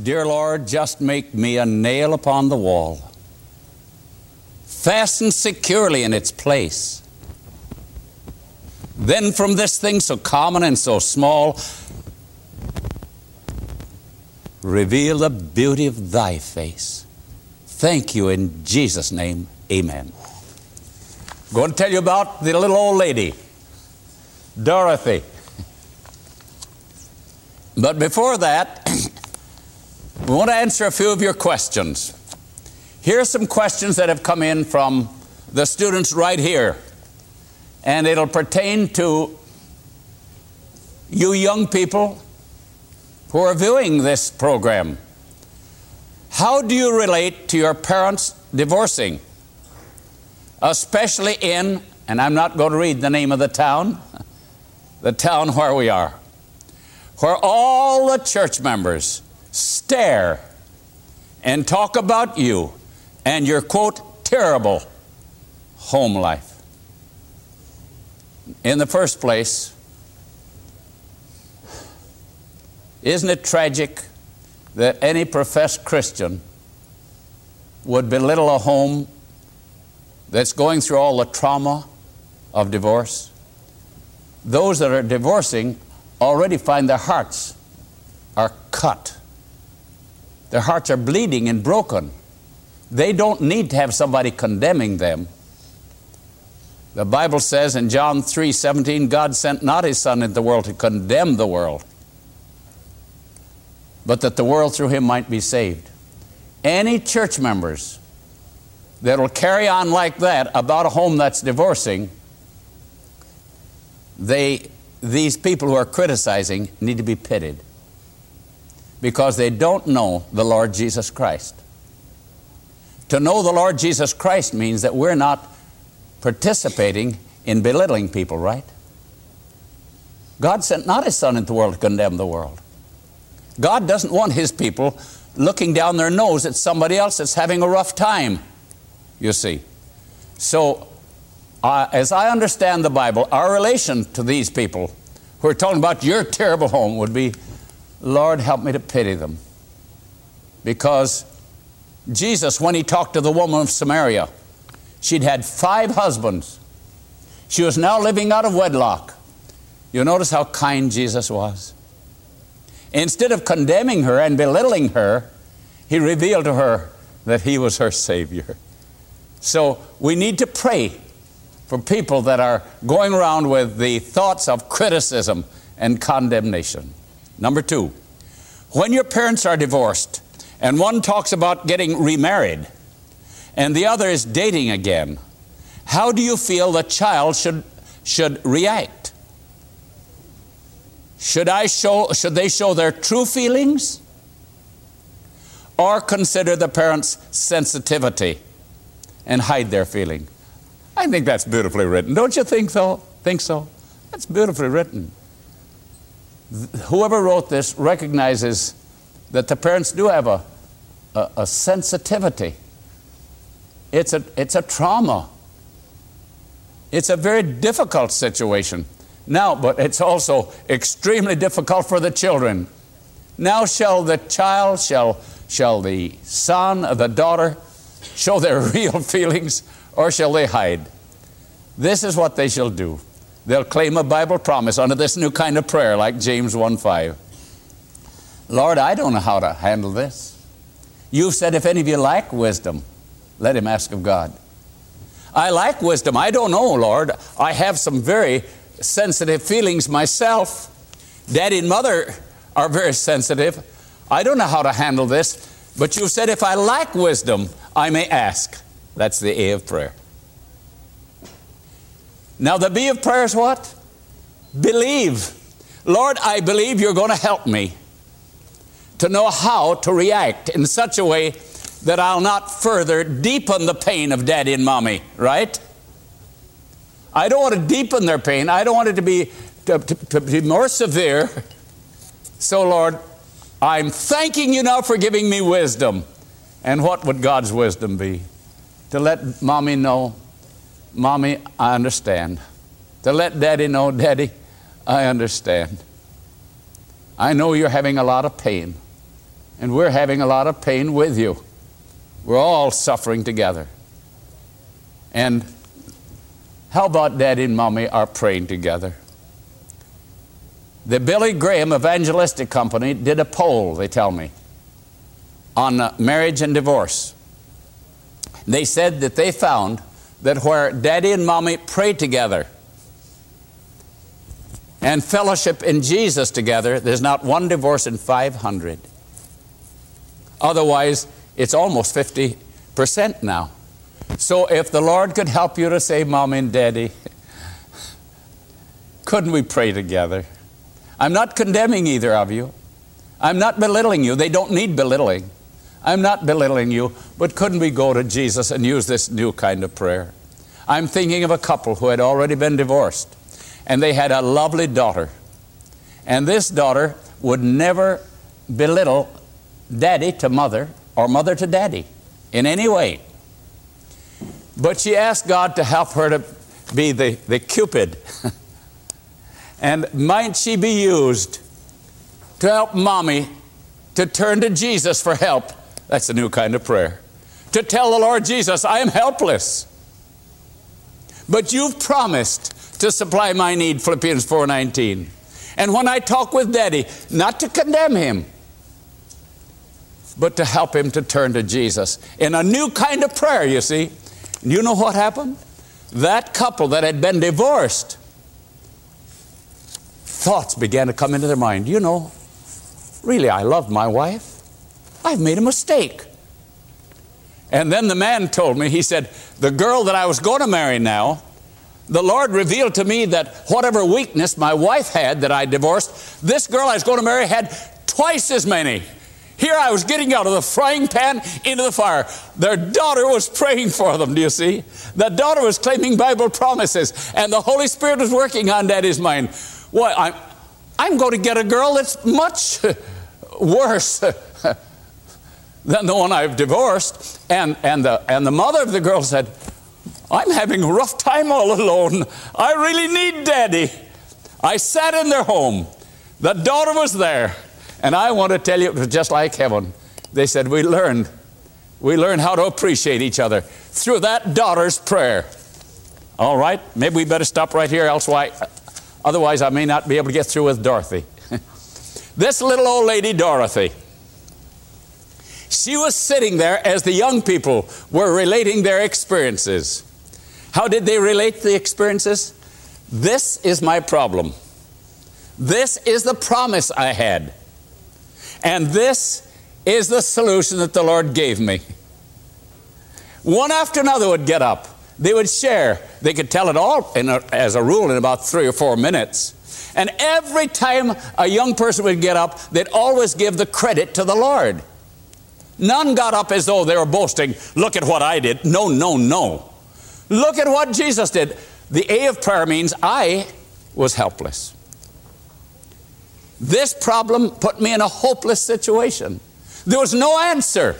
Dear Lord, just make me a nail upon the wall, fastened securely in its place. Then from this thing so common and so small, reveal the beauty of thy face. Thank you in Jesus' name. Amen. I'm Going to tell you about the little old lady, Dorothy. But before that, we want to answer a few of your questions. Here are some questions that have come in from the students right here, and it'll pertain to you young people who are viewing this program. How do you relate to your parents divorcing? Especially in, and I'm not going to read the name of the town, the town where we are, where all the church members stare and talk about you and your quote, terrible home life. In the first place, isn't it tragic that any professed Christian would belittle a home that's going through all the trauma of divorce? Those that are divorcing already find their hearts are cut. Their hearts are bleeding and broken. They don't need to have somebody condemning them. The Bible says in John 3 17, God sent not his Son into the world to condemn the world, but that the world through him might be saved. Any church members that will carry on like that about a home that's divorcing, they, these people who are criticizing need to be pitied because they don't know the Lord Jesus Christ. To know the Lord Jesus Christ means that we're not participating in belittling people, right? God sent not His Son into the world to condemn the world. God doesn't want His people looking down their nose at somebody else that's having a rough time, you see. So, uh, as I understand the Bible, our relation to these people who are talking about your terrible home would be Lord, help me to pity them. Because Jesus, when he talked to the woman of Samaria, she'd had five husbands. She was now living out of wedlock. You notice how kind Jesus was? Instead of condemning her and belittling her, he revealed to her that he was her Savior. So we need to pray for people that are going around with the thoughts of criticism and condemnation. Number two, when your parents are divorced and one talks about getting remarried and the other is dating again, how do you feel the child should, should react? Should, I show, should they show their true feelings or consider the parents' sensitivity and hide their feeling? I think that's beautifully written. Don't you think so? Think so? That's beautifully written whoever wrote this recognizes that the parents do have a, a, a sensitivity. It's a, it's a trauma. It's a very difficult situation. Now, but it's also extremely difficult for the children. Now shall the child, shall, shall the son or the daughter show their real feelings, or shall they hide? This is what they shall do. They'll claim a Bible promise under this new kind of prayer, like James 1 5. Lord, I don't know how to handle this. You've said, if any of you lack wisdom, let him ask of God. I lack wisdom. I don't know, Lord. I have some very sensitive feelings myself. Daddy and mother are very sensitive. I don't know how to handle this, but you've said, if I lack wisdom, I may ask. That's the A of prayer. Now, the B of prayer is what? Believe. Lord, I believe you're going to help me to know how to react in such a way that I'll not further deepen the pain of daddy and mommy, right? I don't want to deepen their pain. I don't want it to be, to, to, to be more severe. So, Lord, I'm thanking you now for giving me wisdom. And what would God's wisdom be? To let mommy know Mommy, I understand. To let Daddy know, Daddy, I understand. I know you're having a lot of pain. And we're having a lot of pain with you. We're all suffering together. And how about daddy and mommy are praying together? The Billy Graham Evangelistic Company did a poll, they tell me, on uh, marriage and divorce. They said that they found that where daddy and mommy pray together and fellowship in Jesus together, there's not one divorce in 500. Otherwise, it's almost 50% now. So if the Lord could help you to say, Mommy and Daddy, couldn't we pray together? I'm not condemning either of you. I'm not belittling you. They don't need belittling. I'm not belittling you, but couldn't we go to Jesus and use this new kind of prayer? I'm thinking of a couple who had already been divorced, and they had a lovely daughter. And this daughter would never belittle daddy to mother or mother to daddy in any way. But she asked God to help her to be the, the Cupid. and might she be used to help mommy to turn to Jesus for help? That's a new kind of prayer. To tell the Lord Jesus, I am helpless. But you've promised to supply my need, Philippians 4:19. And when I talk with daddy, not to condemn him, but to help him to turn to Jesus in a new kind of prayer, you see. And you know what happened? That couple that had been divorced, thoughts began to come into their mind. You know, really, I love my wife. I've made a mistake. And then the man told me, he said, The girl that I was going to marry now, the Lord revealed to me that whatever weakness my wife had that I divorced, this girl I was going to marry had twice as many. Here I was getting out of the frying pan into the fire. Their daughter was praying for them, do you see? The daughter was claiming Bible promises, and the Holy Spirit was working on daddy's mind. Why, I'm, I'm going to get a girl that's much worse than the one I've divorced. And, and, the, and the mother of the girl said, I'm having a rough time all alone. I really need daddy. I sat in their home. The daughter was there. And I want to tell you, it was just like heaven. They said, We learned. We learned how to appreciate each other through that daughter's prayer. All right, maybe we better stop right here, else why, otherwise I may not be able to get through with Dorothy. this little old lady, Dorothy, she was sitting there as the young people were relating their experiences. How did they relate the experiences? This is my problem. This is the promise I had. And this is the solution that the Lord gave me. One after another would get up. They would share. They could tell it all, a, as a rule, in about three or four minutes. And every time a young person would get up, they'd always give the credit to the Lord. None got up as though they were boasting, look at what I did. No, no, no. Look at what Jesus did. The A of prayer means I was helpless. This problem put me in a hopeless situation. There was no answer.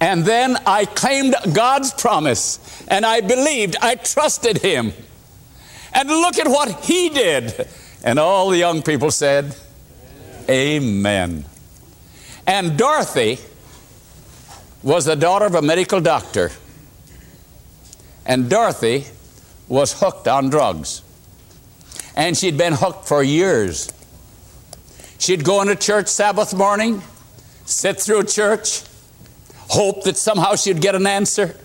And then I claimed God's promise and I believed, I trusted Him. And look at what He did. And all the young people said, Amen. And Dorothy was the daughter of a medical doctor. And Dorothy was hooked on drugs. And she'd been hooked for years. She'd go into church Sabbath morning, sit through church, hope that somehow she'd get an answer.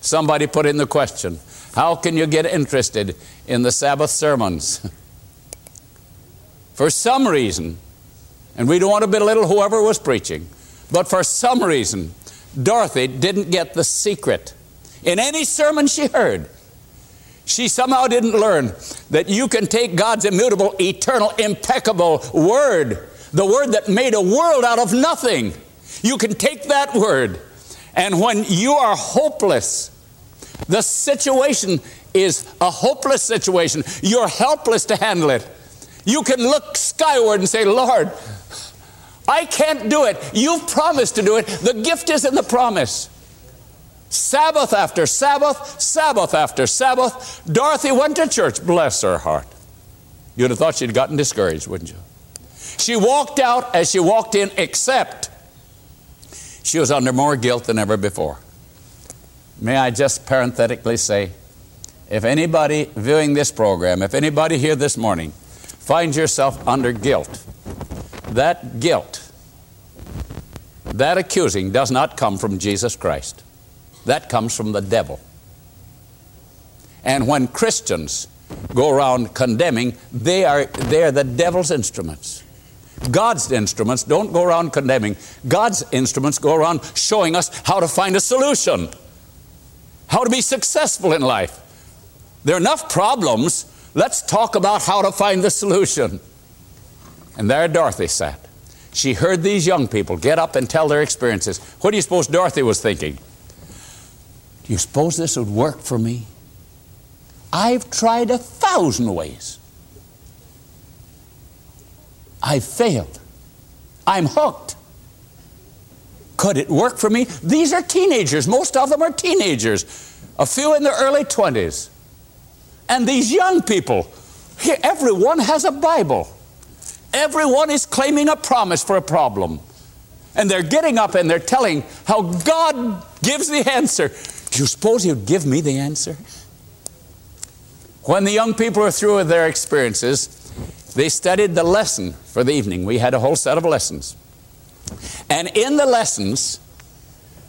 Somebody put in the question How can you get interested in the Sabbath sermons? for some reason, and we don't want to belittle whoever was preaching, but for some reason, Dorothy didn't get the secret in any sermon she heard. She somehow didn't learn that you can take God's immutable, eternal, impeccable word, the word that made a world out of nothing. You can take that word, and when you are hopeless, the situation is a hopeless situation. You're helpless to handle it. You can look skyward and say, Lord, I can't do it. You've promised to do it. The gift is in the promise. Sabbath after Sabbath, Sabbath after Sabbath, Dorothy went to church. Bless her heart. You'd have thought she'd gotten discouraged, wouldn't you? She walked out as she walked in, except she was under more guilt than ever before. May I just parenthetically say, if anybody viewing this program, if anybody here this morning finds yourself under guilt, that guilt, that accusing does not come from Jesus Christ. That comes from the devil. And when Christians go around condemning, they are, they are the devil's instruments. God's instruments don't go around condemning. God's instruments go around showing us how to find a solution, how to be successful in life. There are enough problems. Let's talk about how to find the solution. And there Dorothy sat. She heard these young people get up and tell their experiences. What do you suppose Dorothy was thinking? Do you suppose this would work for me? I've tried a thousand ways. I've failed. I'm hooked. Could it work for me? These are teenagers. Most of them are teenagers, a few in their early 20s. And these young people, everyone has a Bible. Everyone is claiming a promise for a problem. And they're getting up and they're telling how God gives the answer. Do you suppose He would give me the answer? When the young people are through with their experiences, they studied the lesson for the evening. We had a whole set of lessons. And in the lessons,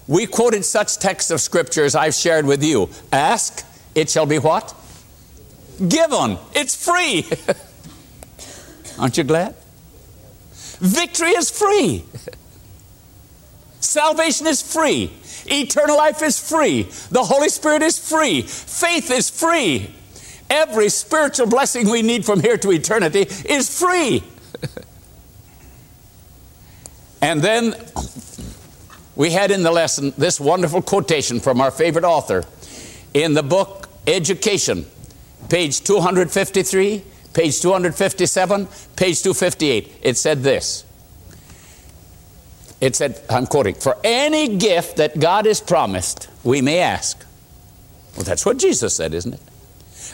we quoted such texts of Scripture as I've shared with you. Ask, it shall be what? Given. It's free. Aren't you glad? Victory is free. Salvation is free. Eternal life is free. The Holy Spirit is free. Faith is free. Every spiritual blessing we need from here to eternity is free. and then we had in the lesson this wonderful quotation from our favorite author in the book Education, page 253, page 257, page 258. It said this. It said, I'm quoting, for any gift that God has promised, we may ask. Well, that's what Jesus said, isn't it?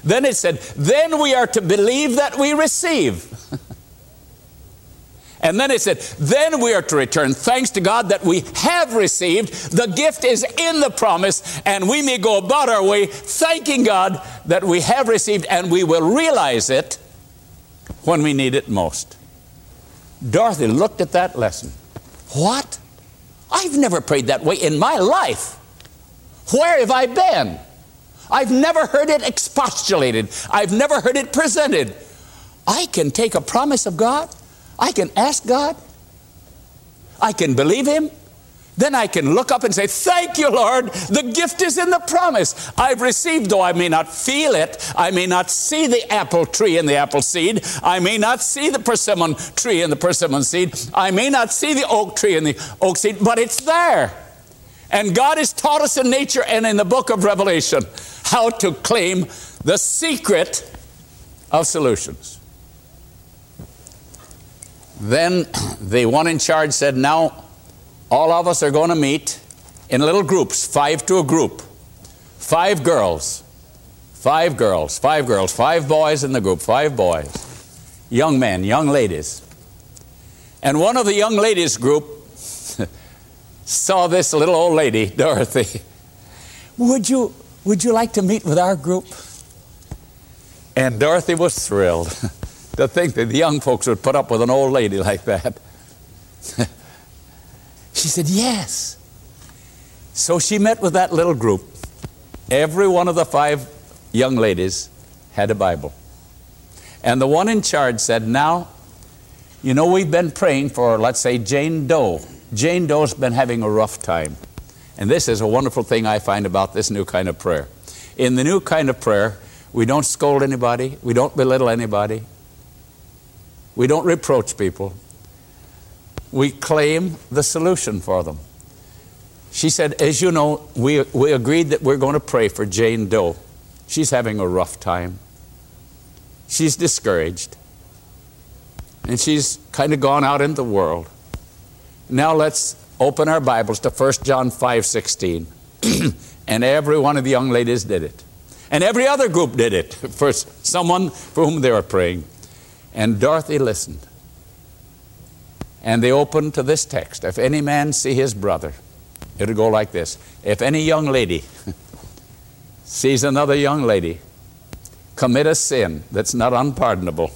Then it said, then we are to believe that we receive. and then it said, then we are to return thanks to God that we have received. The gift is in the promise, and we may go about our way thanking God that we have received, and we will realize it when we need it most. Dorothy looked at that lesson. What? I've never prayed that way in my life. Where have I been? I've never heard it expostulated. I've never heard it presented. I can take a promise of God. I can ask God. I can believe Him. Then I can look up and say, Thank you, Lord. The gift is in the promise. I've received, though I may not feel it. I may not see the apple tree and the apple seed. I may not see the persimmon tree and the persimmon seed. I may not see the oak tree and the oak seed, but it's there. And God has taught us in nature and in the book of Revelation how to claim the secret of solutions. Then the one in charge said, Now all of us are going to meet in little groups, five to a group. Five girls, five girls, five girls, five boys in the group, five boys, young men, young ladies. And one of the young ladies group saw this little old lady, Dorothy. Would you, would you like to meet with our group? And Dorothy was thrilled to think that the young folks would put up with an old lady like that. She said, Yes. So she met with that little group. Every one of the five young ladies had a Bible. And the one in charge said, Now, you know, we've been praying for, let's say, Jane Doe. Jane Doe's been having a rough time. And this is a wonderful thing I find about this new kind of prayer. In the new kind of prayer, we don't scold anybody, we don't belittle anybody, we don't reproach people. We claim the solution for them. She said, As you know, we, we agreed that we're going to pray for Jane Doe. She's having a rough time. She's discouraged. And she's kind of gone out in the world. Now let's open our Bibles to 1 John 5 16. and every one of the young ladies did it. And every other group did it for someone for whom they were praying. And Dorothy listened. And they open to this text If any man see his brother, it'll go like this If any young lady sees another young lady commit a sin that's not unpardonable,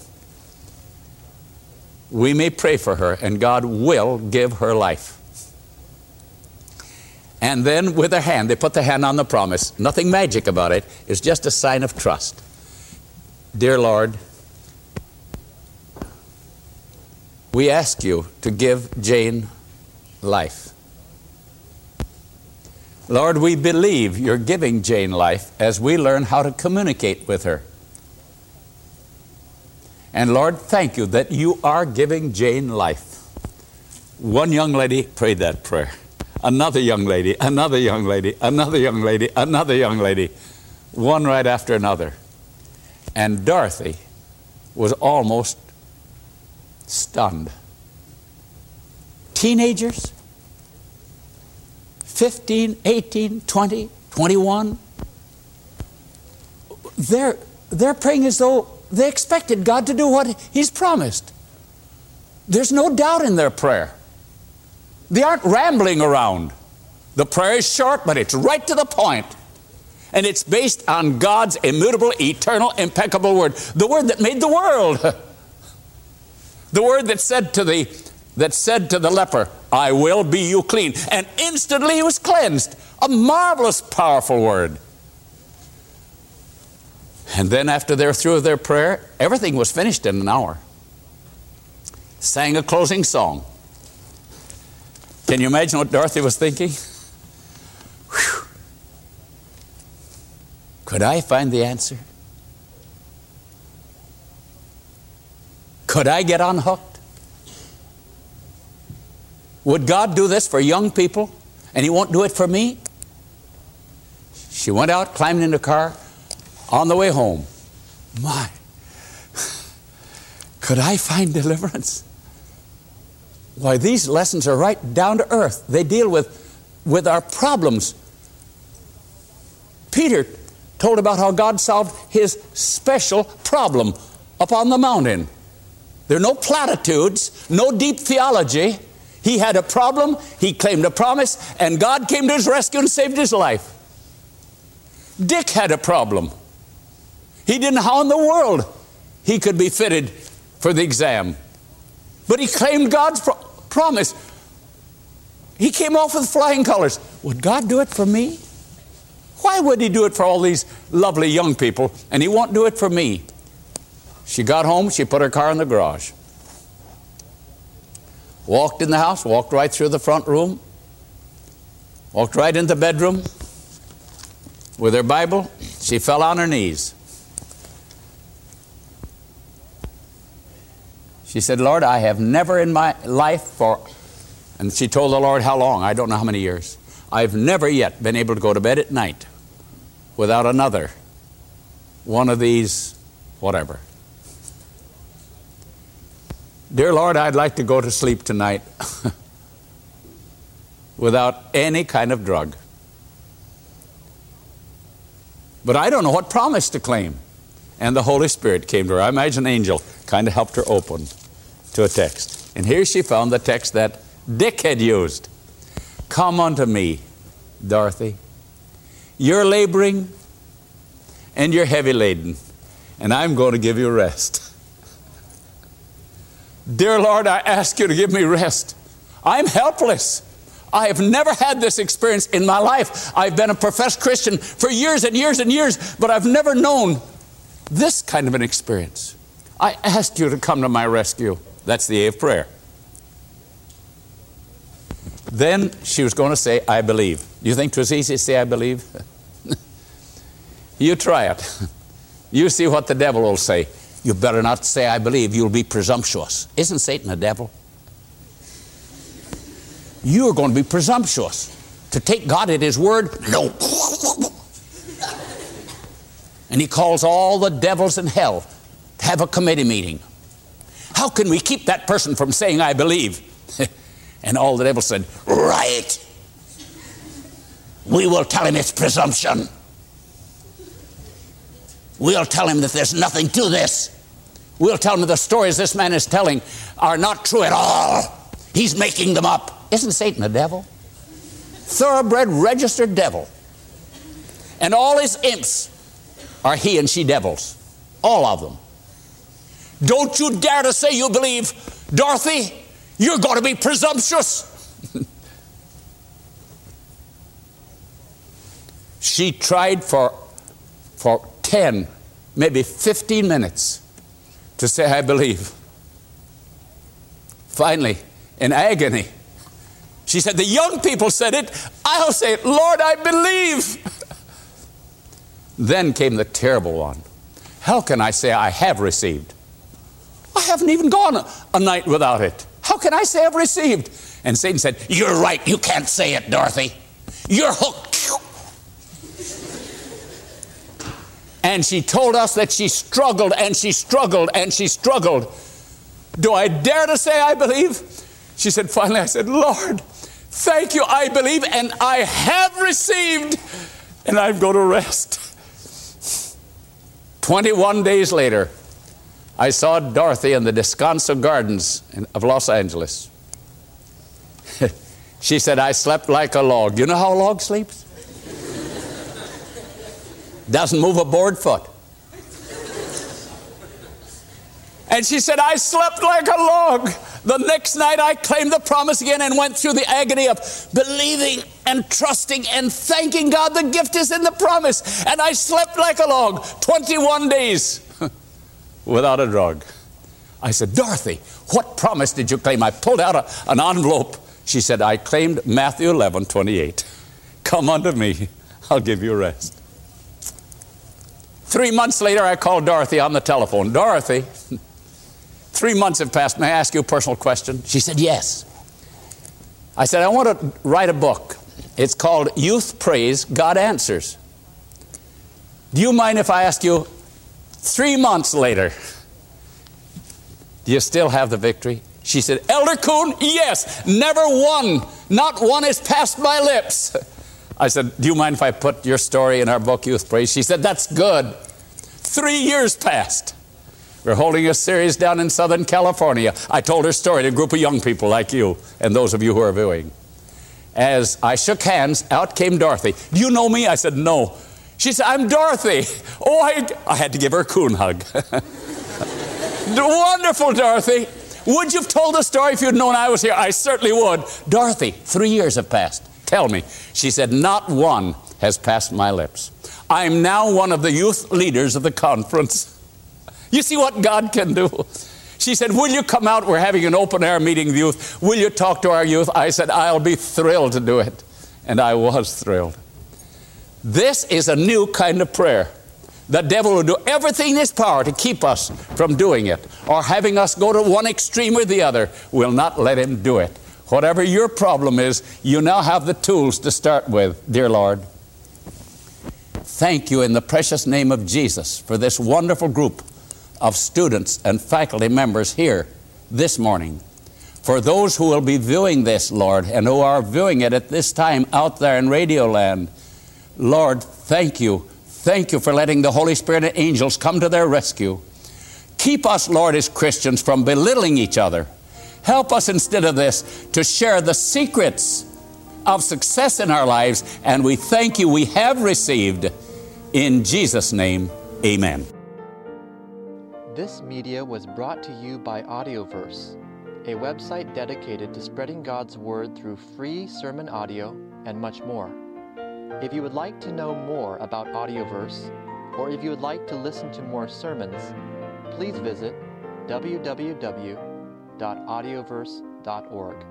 we may pray for her and God will give her life. And then with their hand, they put their hand on the promise. Nothing magic about it, it's just a sign of trust. Dear Lord, we ask you to give Jane life. Lord, we believe you're giving Jane life as we learn how to communicate with her. And Lord, thank you that you are giving Jane life. One young lady prayed that prayer. Another young lady, another young lady, another young lady, another young lady, one right after another. And Dorothy was almost stunned. Teenagers, 15, 18, 20, 21, they're, they're praying as though they expected God to do what He's promised. There's no doubt in their prayer. They aren't rambling around. The prayer is short, but it's right to the point. And it's based on God's immutable, eternal, impeccable word. The word that made the world. The word that said to the that said to the leper, I will be you clean. And instantly he was cleansed. A marvelous, powerful word. And then after they're through with their prayer, everything was finished in an hour. Sang a closing song. Can you imagine what Dorothy was thinking? Whew. Could I find the answer? Could I get unhooked? Would God do this for young people and He won't do it for me? She went out, climbed in the car, on the way home. My, could I find deliverance? Why, these lessons are right down to earth. They deal with, with our problems. Peter told about how God solved his special problem up on the mountain. There are no platitudes, no deep theology. He had a problem, he claimed a promise, and God came to his rescue and saved his life. Dick had a problem. He didn't know how in the world he could be fitted for the exam. But he claimed God's pro- promise. He came off with flying colors. Would God do it for me? Why would he do it for all these lovely young people and he won't do it for me? She got home, she put her car in the garage. Walked in the house, walked right through the front room, walked right into the bedroom with her Bible. She fell on her knees. She said, Lord, I have never in my life for, and she told the Lord how long, I don't know how many years, I've never yet been able to go to bed at night without another one of these, whatever. Dear Lord, I'd like to go to sleep tonight without any kind of drug. But I don't know what promise to claim. And the Holy Spirit came to her. I imagine an angel kind of helped her open to a text. And here she found the text that Dick had used Come unto me, Dorothy. You're laboring and you're heavy laden, and I'm going to give you rest. Dear Lord, I ask you to give me rest. I'm helpless. I have never had this experience in my life. I've been a professed Christian for years and years and years, but I've never known this kind of an experience. I ask you to come to my rescue. That's the A of prayer. Then she was going to say, I believe. You think it was easy to say, I believe? you try it. You see what the devil will say. You better not say, I believe. You'll be presumptuous. Isn't Satan a devil? You are going to be presumptuous. To take God at His word? No. And He calls all the devils in hell to have a committee meeting. How can we keep that person from saying, I believe? and all the devils said, Right. We will tell him it's presumption. We'll tell him that there's nothing to this. We'll tell him the stories this man is telling are not true at all. He's making them up. Isn't Satan a devil? Thoroughbred registered devil. And all his imps are he and she devils. All of them. Don't you dare to say you believe, Dorothy, you're going to be presumptuous. she tried for, for 10, maybe 15 minutes to say, I believe. Finally, in agony, she said, The young people said it, I'll say it, Lord, I believe. then came the terrible one. How can I say I have received? I haven't even gone a, a night without it. How can I say I've received? And Satan said, You're right, you can't say it, Dorothy. You're hooked. And she told us that she struggled and she struggled and she struggled. Do I dare to say I believe? She said, Finally, I said, Lord, thank you, I believe, and I have received, and I'm going to rest. 21 days later, I saw Dorothy in the Descanso Gardens of Los Angeles. she said, I slept like a log. You know how a log sleeps? Doesn't move a board foot. And she said, I slept like a log. The next night I claimed the promise again and went through the agony of believing and trusting and thanking God the gift is in the promise. And I slept like a log 21 days without a drug. I said, Dorothy, what promise did you claim? I pulled out a, an envelope. She said, I claimed Matthew 11, 28. Come unto me, I'll give you rest. Three months later, I called Dorothy on the telephone. Dorothy, Three months have passed. May I ask you a personal question? She said, Yes. I said, I want to write a book. It's called Youth Praise, God Answers. Do you mind if I ask you three months later, do you still have the victory? She said, Elder Coon, yes, never one, not one has passed my lips. I said, Do you mind if I put your story in our book, Youth Praise? She said, That's good. Three years passed. We're holding a series down in Southern California. I told her story to a group of young people like you and those of you who are viewing. As I shook hands, out came Dorothy. Do you know me? I said, No. She said, I'm Dorothy. Oh, I, I had to give her a coon hug. Wonderful, Dorothy. Would you have told the story if you'd known I was here? I certainly would. Dorothy, three years have passed. Tell me. She said, Not one has passed my lips. I'm now one of the youth leaders of the conference. You see what God can do? She said, Will you come out? We're having an open air meeting with youth. Will you talk to our youth? I said, I'll be thrilled to do it. And I was thrilled. This is a new kind of prayer. The devil will do everything in his power to keep us from doing it or having us go to one extreme or the other. We'll not let him do it. Whatever your problem is, you now have the tools to start with, dear Lord. Thank you in the precious name of Jesus for this wonderful group of students and faculty members here this morning. For those who will be viewing this, Lord, and who are viewing it at this time out there in Radio Land, Lord, thank you. Thank you for letting the Holy Spirit and angels come to their rescue. Keep us, Lord, as Christians from belittling each other. Help us instead of this to share the secrets of success in our lives, and we thank you we have received. In Jesus' name, amen. This media was brought to you by Audioverse, a website dedicated to spreading God's Word through free sermon audio and much more. If you would like to know more about Audioverse, or if you would like to listen to more sermons, please visit www.audioverse.org.